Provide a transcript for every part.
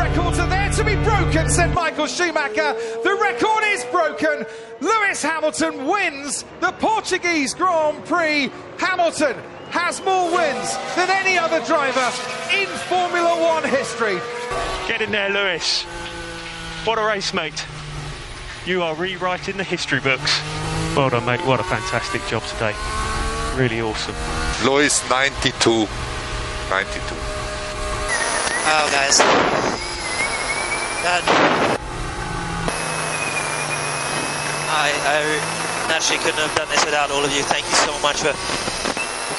Records are there to be broken, said Michael Schumacher. The record is broken. Lewis Hamilton wins the Portuguese Grand Prix. Hamilton has more wins than any other driver in Formula One history. Get in there, Lewis. What a race, mate. You are rewriting the history books. Well done, mate. What a fantastic job today. Really awesome. Lewis 92. 92. Oh, guys. I, I naturally couldn't have done this without all of you. Thank you so much for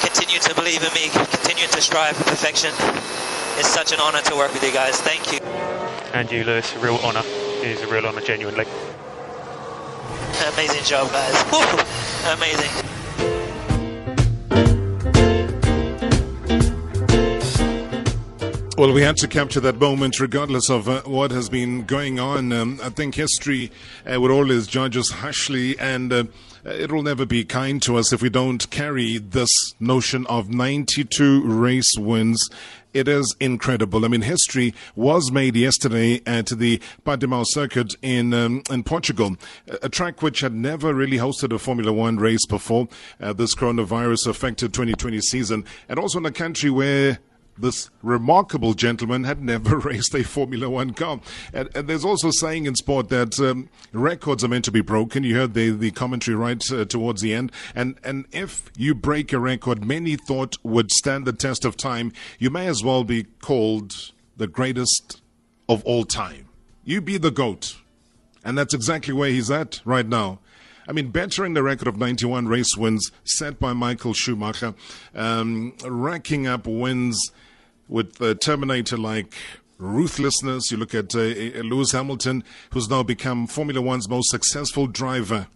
continuing to believe in me, continuing to strive for perfection. It's such an honor to work with you guys. Thank you. And you, Lewis, a real honour. It is a real honour, genuinely. Amazing job, guys. Woo! Amazing. Well, we had to capture that moment regardless of uh, what has been going on. Um, I think history uh, would always judge us harshly, and uh, it will never be kind to us if we don't carry this notion of 92 race wins it is incredible. I mean, history was made yesterday at the Portimao circuit in um, in Portugal, a track which had never really hosted a Formula One race before. Uh, this coronavirus affected 2020 season, and also in a country where this remarkable gentleman had never raced a Formula One car. And, and there's also saying in sport that um, records are meant to be broken. You heard the, the commentary right uh, towards the end. And, and if you break a record many thought would stand the test of time, you may as well be called the greatest of all time. You be the GOAT. And that's exactly where he's at right now. I mean, bettering the record of 91 race wins set by Michael Schumacher, um, racking up wins with the Terminator like ruthlessness. You look at uh, uh, Lewis Hamilton, who's now become Formula One's most successful driver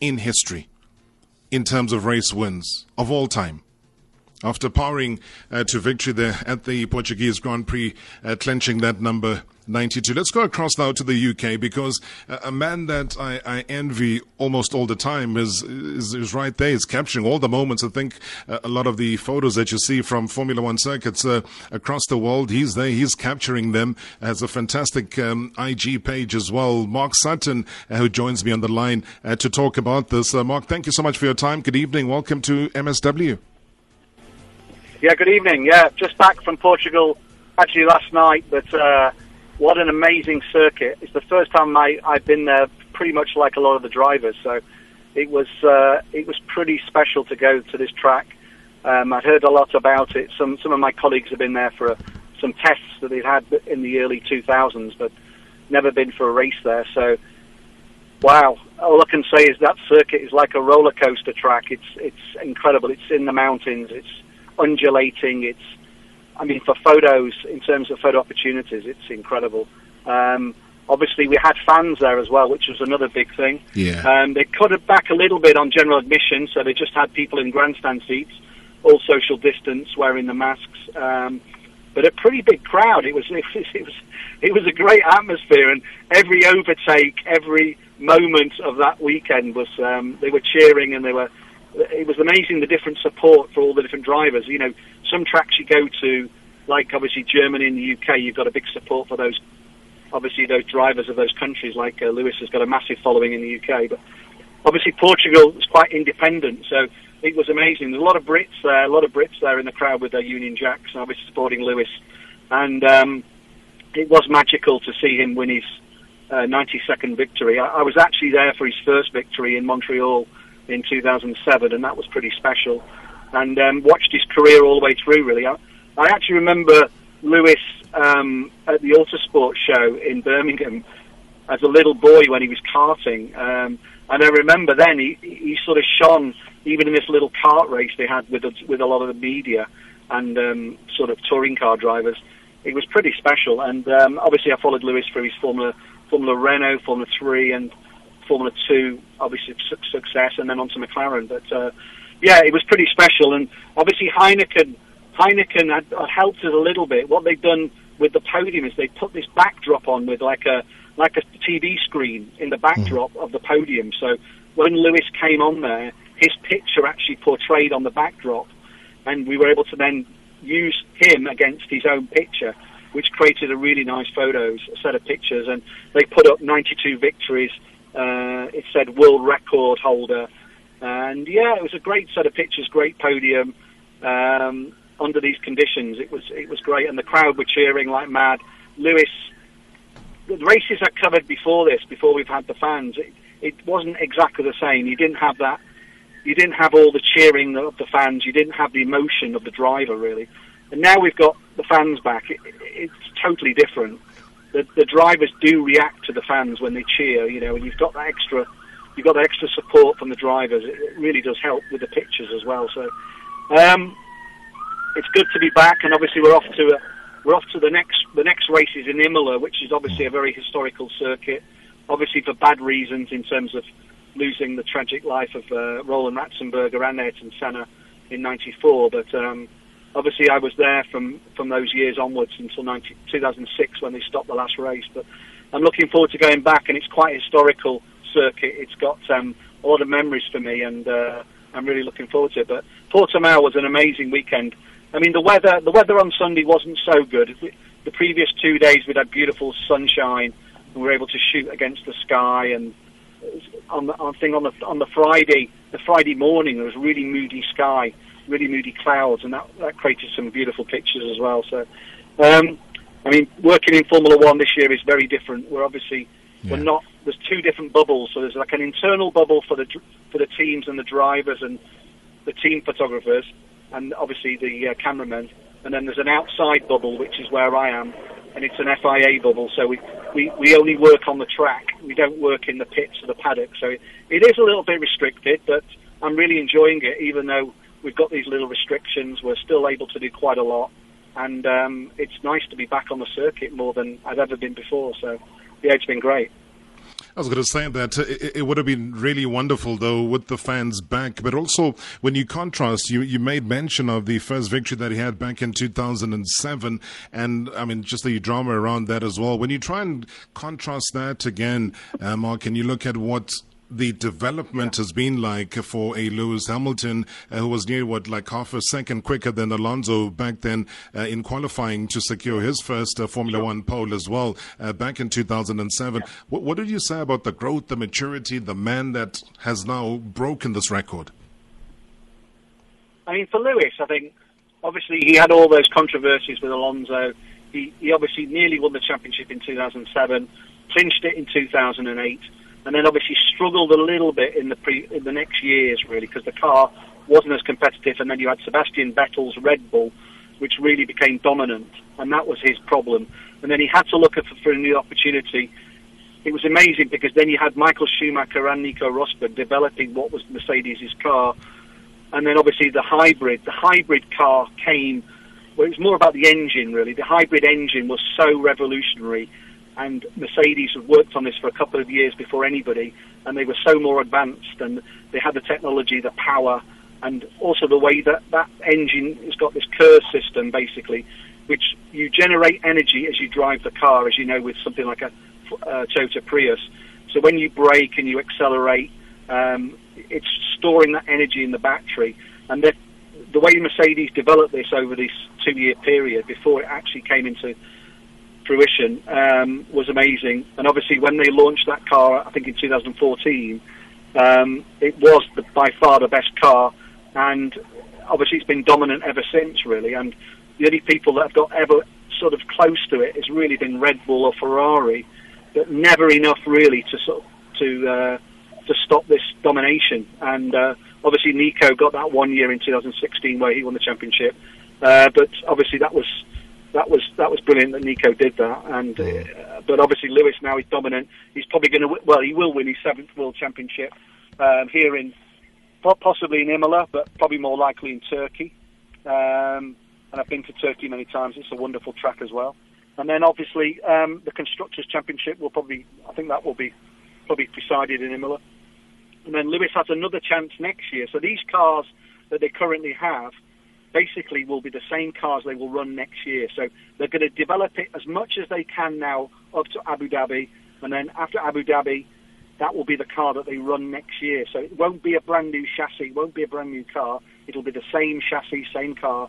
in history in terms of race wins of all time. After powering uh, to victory there at the Portuguese Grand Prix, uh, clenching that number 92. Let's go across now to the UK because a man that I, I envy almost all the time is, is, is right there. He's capturing all the moments. I think uh, a lot of the photos that you see from Formula One circuits uh, across the world, he's there. He's capturing them. Has a fantastic um, IG page as well. Mark Sutton, uh, who joins me on the line uh, to talk about this. Uh, Mark, thank you so much for your time. Good evening. Welcome to MSW. Yeah, good evening. Yeah, just back from Portugal actually last night, but uh, what an amazing circuit. It's the first time I, I've been there pretty much like a lot of the drivers. So it was, uh, it was pretty special to go to this track. Um, I'd heard a lot about it. Some, some of my colleagues have been there for a, some tests that they'd had in the early 2000s, but never been for a race there. So, wow. All I can say is that circuit is like a roller coaster track. It's, it's incredible. It's in the mountains. It's undulating. It's I mean, for photos, in terms of photo opportunities, it's incredible. Um, obviously, we had fans there as well, which was another big thing. Yeah. Um, they cut it back a little bit on general admission, so they just had people in grandstand seats, all social distance, wearing the masks. Um, but a pretty big crowd. It was, it was it was it was a great atmosphere, and every overtake, every moment of that weekend was um, they were cheering and they were it was amazing the different support for all the different drivers. You know, some tracks you go to, like obviously Germany and the UK, you've got a big support for those, obviously those drivers of those countries. Like uh, Lewis has got a massive following in the UK, but obviously Portugal was quite independent, so it was amazing. There's a lot of Brits there, a lot of Brits there in the crowd with their Union Jacks, obviously supporting Lewis, and um, it was magical to see him win his uh, 92nd victory. I, I was actually there for his first victory in Montreal in 2007, and that was pretty special. And um, watched his career all the way through. Really, I, I actually remember Lewis um, at the Autosport show in Birmingham as a little boy when he was karting. Um, and I remember then he, he sort of shone even in this little kart race they had with with a lot of the media and um, sort of touring car drivers. It was pretty special. And um, obviously, I followed Lewis through his Formula Formula Renault, Formula Three, and Formula Two, obviously su- success, and then on to McLaren. But uh, yeah, it was pretty special, and obviously Heineken Heineken had, had helped us a little bit. What they've done with the podium is they put this backdrop on with like a like a TV screen in the backdrop mm. of the podium. So when Lewis came on there, his picture actually portrayed on the backdrop, and we were able to then use him against his own picture, which created a really nice photos, a set of pictures, and they put up 92 victories. Uh, it said world record holder, and yeah, it was a great set of pictures, great podium. Um, under these conditions, it was it was great, and the crowd were cheering like mad. Lewis, the races I covered before this, before we've had the fans, it, it wasn't exactly the same. You didn't have that. You didn't have all the cheering of the fans. You didn't have the emotion of the driver really. And now we've got the fans back. It, it's totally different. The, the drivers do react to the fans when they cheer. You know, and you've got that extra, you've got that extra support from the drivers. It, it really does help with the pictures as well. So, um, it's good to be back. And obviously, we're off to a, we're off to the next the next race is in Imola, which is obviously a very historical circuit. Obviously, for bad reasons in terms of losing the tragic life of uh, Roland Ratzenberger and Ayrton Senna in '94, but um, obviously I was there from, from those years onwards until 90, 2006 when they stopped the last race. But I'm looking forward to going back, and it's quite a historical circuit. It's got um, a lot of memories for me, and uh, I'm really looking forward to it. But Portimao was an amazing weekend. I mean, the weather the weather on Sunday wasn't so good. The previous two days we'd had beautiful sunshine, and we were able to shoot against the sky. And on the on on the on the Friday the Friday morning there was really moody sky really moody clouds, and that, that created some beautiful pictures as well. So, um, I mean, working in Formula One this year is very different. We're obviously yeah. we're not. There's two different bubbles. So there's like an internal bubble for the for the teams and the drivers and the team photographers, and obviously the uh, cameramen. And then there's an outside bubble, which is where I am, and it's an FIA bubble. So we, we, we only work on the track. We don't work in the pits or the paddock. So it, it is a little bit restricted, but I'm really enjoying it, even though we've got these little restrictions. We're still able to do quite a lot, and um, it's nice to be back on the circuit more than I've ever been before. So, yeah, it's been great. I was going to say that it, it, would have been really wonderful, though, with the fans back. But also, when you contrast, you, you made mention of the first victory that he had back in 2007, and I mean, just the drama around that as well. When you try and contrast that again, uh, Mark, and you look at what the development has been like for a Lewis Hamilton, uh, who was near what like half a second quicker than Alonso back then uh, in qualifying to secure his first uh, Formula One pole as well uh, back in 2007. What, what did you say about the growth, the maturity, the man that has now broken this record? I mean, for Lewis, I think obviously he had all those controversies with Alonso. He, he obviously nearly won the championship in 2007, clinched it in 2008 and then obviously struggled a little bit in the pre in the next years really because the car wasn't as competitive, and then you had Sebastian Vettel's Red Bull, which really became dominant, and that was his problem. And then he had to look for, for a new opportunity. It was amazing because then you had Michael Schumacher and Nico Rosberg developing what was Mercedes' car, and then obviously the hybrid. The hybrid car came. Well, it was more about the engine, really. The hybrid engine was so revolutionary and Mercedes had worked on this for a couple of years before anybody, and they were so more advanced, and they had the technology, the power, and also the way that that engine has got this KERS system, basically, which you generate energy as you drive the car, as you know, with something like a uh, Toyota Prius. So when you brake and you accelerate, um, it's storing that energy in the battery, and the, the way Mercedes developed this over this two-year period before it actually came into fruition um, was amazing. And obviously, when they launched that car, I think in 2014, um, it was the, by far the best car, and obviously it's been dominant ever since, really. And the only people that have got ever sort of close to it has really been Red Bull or Ferrari, but never enough really to sort of, to uh, to stop this domination. And uh, obviously, Nico got that one year in 2016 where he won the championship, uh, but obviously that was that was that was brilliant that Nico did that. And uh, but obviously Lewis now is dominant. He's probably going to well, he will win his seventh world championship um, here in possibly in Imola, but probably more likely in Turkey. Um, and I've been to Turkey many times. It's a wonderful track as well. And then obviously um, the constructors' championship will probably I think that will be probably decided in Imola. And then Lewis has another chance next year. So these cars that they currently have basically will be the same cars they will run next year. So they're going to develop it as much as they can now up to Abu Dhabi, and then after Abu Dhabi, that will be the car that they run next year. So it won't be a brand new chassis, won't be a brand new car. It'll be the same chassis, same car,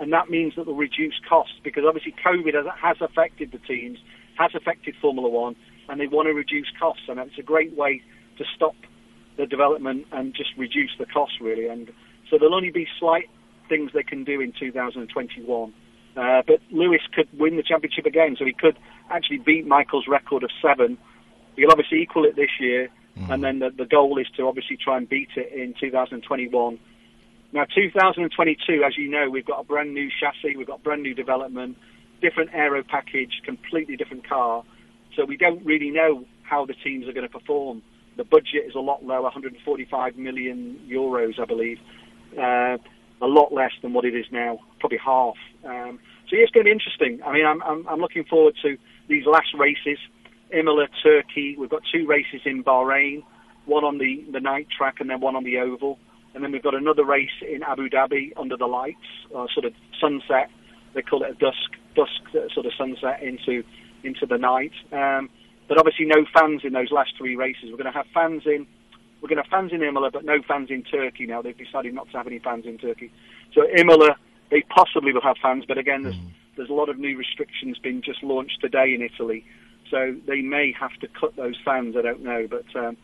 and that means that they'll reduce costs because obviously COVID has, has affected the teams, has affected Formula One, and they want to reduce costs, and it's a great way to stop the development and just reduce the costs really. And so there'll only be slight things they can do in 2021. Uh, but Lewis could win the championship again, so he could actually beat Michael's record of seven. He'll obviously equal it this year, mm. and then the, the goal is to obviously try and beat it in 2021. Now, 2022, as you know, we've got a brand new chassis, we've got brand new development, different aero package, completely different car. So we don't really know how the teams are going to perform. The budget is a lot lower, 145 million euros, I believe. Uh, a lot less than what it is now, probably half. Um, so yeah, it's going to be interesting. I mean, I'm, I'm, I'm looking forward to these last races. Imola, Turkey. We've got two races in Bahrain, one on the, the night track and then one on the oval. And then we've got another race in Abu Dhabi under the lights, uh, sort of sunset. They call it a dusk, dusk uh, sort of sunset into into the night. Um, but obviously, no fans in those last three races. We're going to have fans in we're going to have fans in Imola, but no fans in Turkey now. They've decided not to have any fans in Turkey. So Imola, they possibly will have fans, but again, there's, mm. there's a lot of new restrictions being just launched today in Italy. So they may have to cut those fans. I don't know, but um,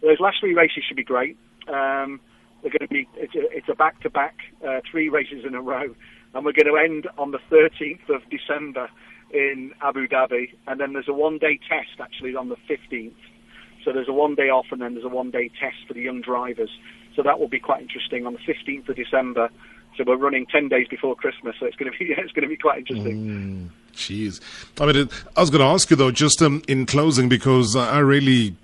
those last three races should be great. Um, they're going to be it's a, back-to-back uh, three races in a row, and we're going to end on the 13th of December in Abu Dhabi, and then there's a one-day test actually on the 15th. So there's a one day off and then there's a one day test for the young drivers. So that will be quite interesting on the 15th of December. So we're running 10 days before Christmas. So it's going to be it's going to be quite interesting. Mm, jeez, I mean, I was going to ask you though, just um, in closing, because I really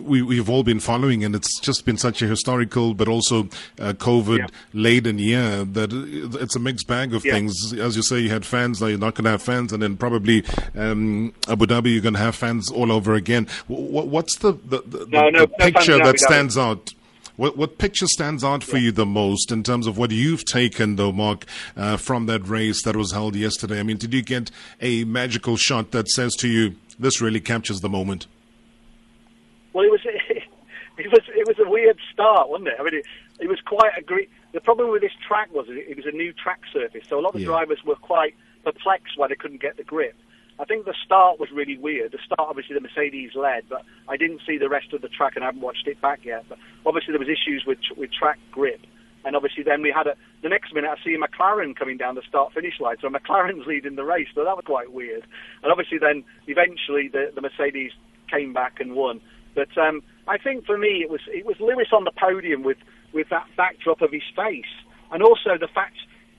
we, we've all been following, and it's just been such a historical but also uh, COVID yeah. laden year that it's a mixed bag of yeah. things. As you say, you had fans, now you're not going to have fans, and then probably um, Abu Dhabi, you're going to have fans all over again. what's the, the, the, no, no, the picture that stands out? What, what picture stands out for yeah. you the most in terms of what you've taken, though, Mark, uh, from that race that was held yesterday? I mean, did you get a magical shot that says to you, this really captures the moment? Well, it was it was it was a weird start, wasn't it? I mean, it, it was quite a great. The problem with this track was it, it was a new track surface, so a lot of yeah. drivers were quite perplexed why they couldn't get the grip. I think the start was really weird. The start, obviously, the Mercedes led, but I didn't see the rest of the track, and I haven't watched it back yet. But obviously, there was issues with with track grip, and obviously, then we had a. The next minute, I see a McLaren coming down the start-finish line, so McLaren's leading the race. So that was quite weird. And obviously, then eventually, the the Mercedes came back and won. But um, I think for me, it was it was Lewis on the podium with with that backdrop of his face, and also the fact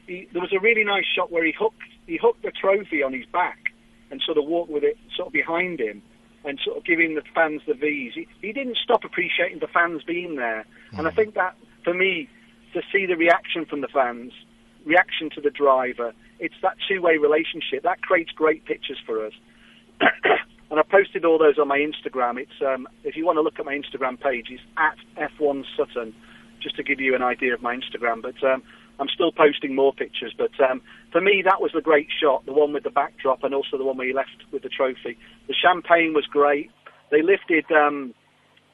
he, there was a really nice shot where he hooked he hooked the trophy on his back and sort of walked with it sort of behind him and sort of giving the fans the V's. He, he didn't stop appreciating the fans being there, mm. and I think that for me to see the reaction from the fans, reaction to the driver, it's that two-way relationship that creates great pictures for us. And I posted all those on my Instagram. It's um, if you want to look at my Instagram page, it's at F1 Sutton, just to give you an idea of my Instagram. But um, I'm still posting more pictures. But um, for me, that was the great shot, the one with the backdrop, and also the one where he left with the trophy. The champagne was great. They lifted. Um,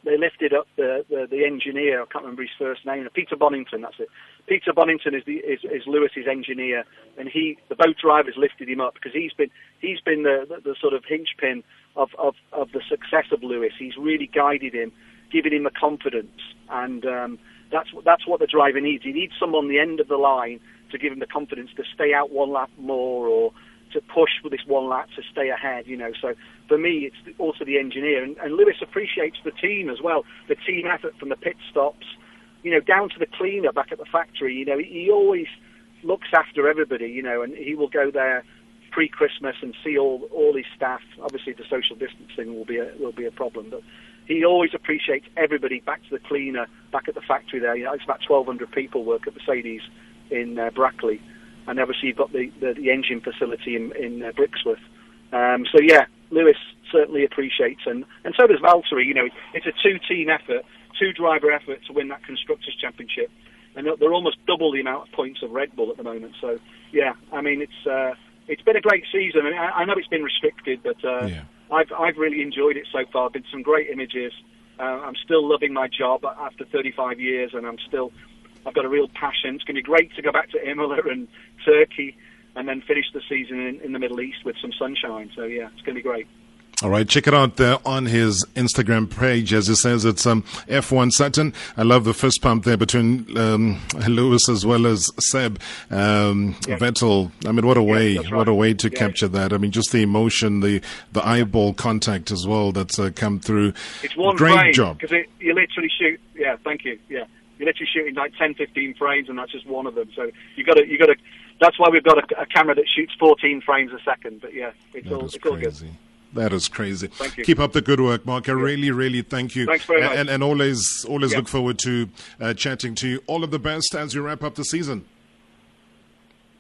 they lifted up the, the, the engineer. I can't remember his first name. Peter Bonnington. That's it. Peter Bonnington is the is, is Lewis's engineer, and he the boat drivers lifted him up because he's been he's been the, the, the sort of hinchpin of, of, of the success of Lewis. He's really guided him, giving him the confidence, and um, that's that's what the driver needs. He needs someone on the end of the line to give him the confidence to stay out one lap more or to push for this one lap to stay ahead. You know, so for me, it's also the engineer, and, and Lewis appreciates the team as well. The team effort from the pit stops, you know, down to the cleaner back at the factory. You know, he, he always looks after everybody. You know, and he will go there pre-Christmas and see all all his staff. Obviously, the social distancing will be a, will be a problem, but he always appreciates everybody back to the cleaner, back at the factory there. You know, it's about 1,200 people work at Mercedes in uh, Brackley, and obviously you've got the, the, the engine facility in, in uh, Brixworth. Um, so yeah, Lewis certainly appreciates, and, and so does Valtteri. You know, it's a two-team effort, two-driver effort to win that constructors' championship, and they're almost double the amount of points of Red Bull at the moment. So yeah, I mean it's. Uh, it's been a great season. I, mean, I, I know it's been restricted, but uh, yeah. I've I've really enjoyed it so far. Been some great images. Uh, I'm still loving my job after 35 years, and I'm still I've got a real passion. It's going to be great to go back to Imola and Turkey and then finish the season in, in the Middle East with some sunshine. So yeah, it's going to be great. All right, check it out there on his Instagram page. As he says, it's um, F1 Sutton. I love the fist pump there between um, Lewis as well as Seb. Um, Yeah. Vettel. I mean, what a way! that's What a way to Yeah. capture that. I mean, just the emotion, the the eyeball contact as well. That's uh, come through. It's one Great frame job. because you literally shoot. Yeah, thank you. Yeah, you're literally shooting like 10, 15 frames, and that's just one of them. So you got to, you got to. That's why we've got a, a camera that shoots 14 frames a second. But yeah, it's That all, it's all good. crazy. That is crazy. Thank you. Keep up the good work, Mark. I really, really thank you. Thanks very much. And, and always, always Yeah. look forward to uh, chatting to you. All of the best as you wrap up the season.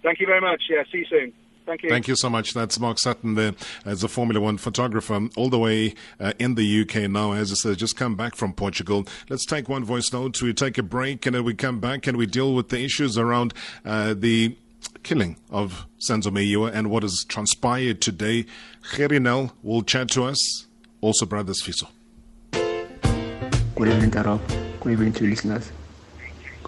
Thank you very much. Yeah, see you soon. Thank you. Thank you so much. That's Mark Sutton there as a Formula One photographer all the way uh, in the UK now. As I said, just come back from Portugal. Let's take one voice note. We take a break and then we come back and we deal with the issues around uh, the killing of Senzo Meyiwa and what has transpired today. Gerinel will chat to us. Also, Brothers Fiso. Good evening, Tarok. Good evening to listeners.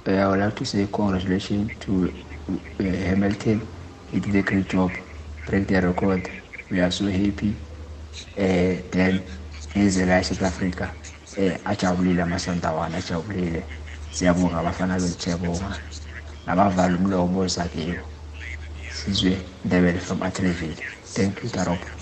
Uh, I would like to say congratulations to uh, Hamilton. He did a great job. Break the record. We are so happy. Uh, then ngizela South Africa. Eh ajabulile amasondawana ajabulile. Siyabonga abafana betshebonga. Nabavala umlomo ozakiyo. Sizwe Ndebele from Atterville. Thank you, Tarok.